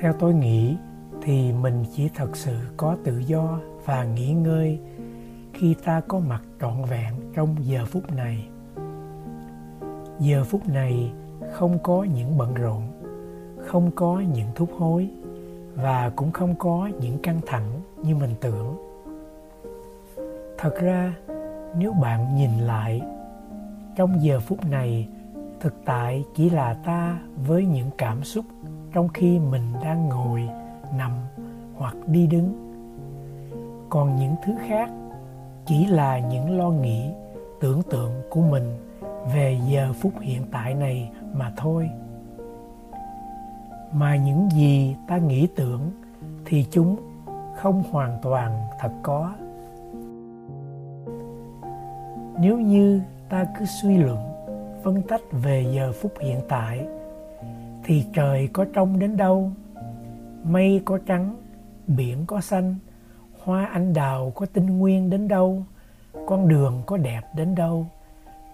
theo tôi nghĩ thì mình chỉ thật sự có tự do và nghỉ ngơi khi ta có mặt trọn vẹn trong giờ phút này. Giờ phút này không có những bận rộn, không có những thúc hối và cũng không có những căng thẳng như mình tưởng. Thật ra, nếu bạn nhìn lại, trong giờ phút này thực tại chỉ là ta với những cảm xúc trong khi mình đang ngồi, nằm hoặc đi đứng. Còn những thứ khác chỉ là những lo nghĩ, tưởng tượng của mình về giờ phút hiện tại này mà thôi. Mà những gì ta nghĩ tưởng thì chúng không hoàn toàn thật có. Nếu như ta cứ suy luận, phân tách về giờ phút hiện tại thì trời có trong đến đâu? Mây có trắng, biển có xanh, hoa anh đào có tinh nguyên đến đâu? Con đường có đẹp đến đâu?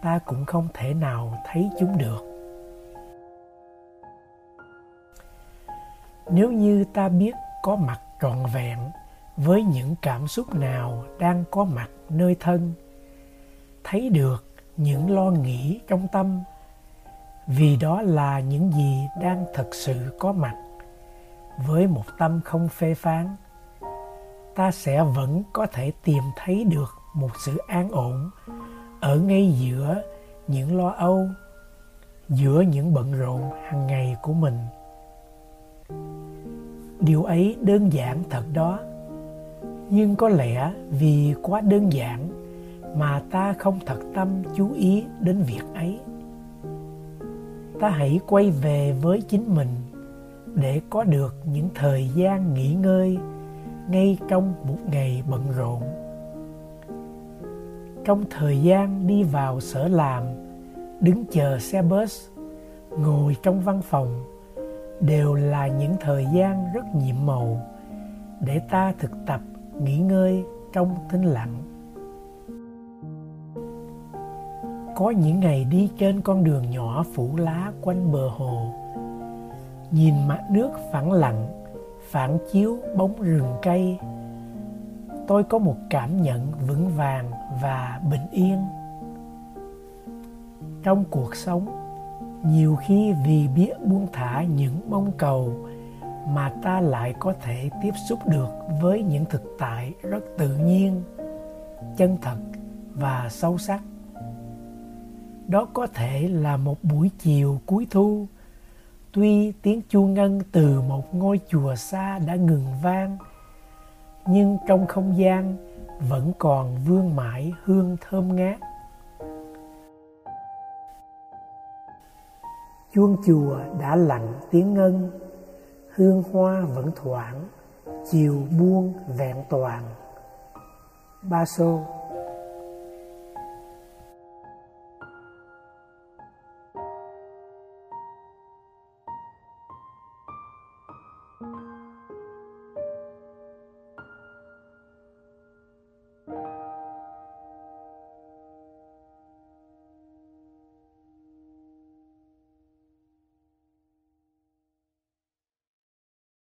Ta cũng không thể nào thấy chúng được. Nếu như ta biết có mặt trọn vẹn, với những cảm xúc nào đang có mặt nơi thân, thấy được những lo nghĩ trong tâm vì đó là những gì đang thật sự có mặt. Với một tâm không phê phán, ta sẽ vẫn có thể tìm thấy được một sự an ổn ở ngay giữa những lo âu, giữa những bận rộn hàng ngày của mình. Điều ấy đơn giản thật đó, nhưng có lẽ vì quá đơn giản mà ta không thật tâm chú ý đến việc ấy ta hãy quay về với chính mình để có được những thời gian nghỉ ngơi ngay trong một ngày bận rộn. Trong thời gian đi vào sở làm, đứng chờ xe bus, ngồi trong văn phòng đều là những thời gian rất nhiệm màu để ta thực tập nghỉ ngơi trong thinh lặng. Có những ngày đi trên con đường nhỏ phủ lá quanh bờ hồ. Nhìn mặt nước phẳng lặng, phản chiếu bóng rừng cây. Tôi có một cảm nhận vững vàng và bình yên. Trong cuộc sống, nhiều khi vì biết buông thả những mong cầu mà ta lại có thể tiếp xúc được với những thực tại rất tự nhiên, chân thật và sâu sắc đó có thể là một buổi chiều cuối thu. Tuy tiếng chuông ngân từ một ngôi chùa xa đã ngừng vang, nhưng trong không gian vẫn còn vương mãi hương thơm ngát. Chuông chùa đã lặng tiếng ngân, hương hoa vẫn thoảng, chiều buông vẹn toàn. Ba xô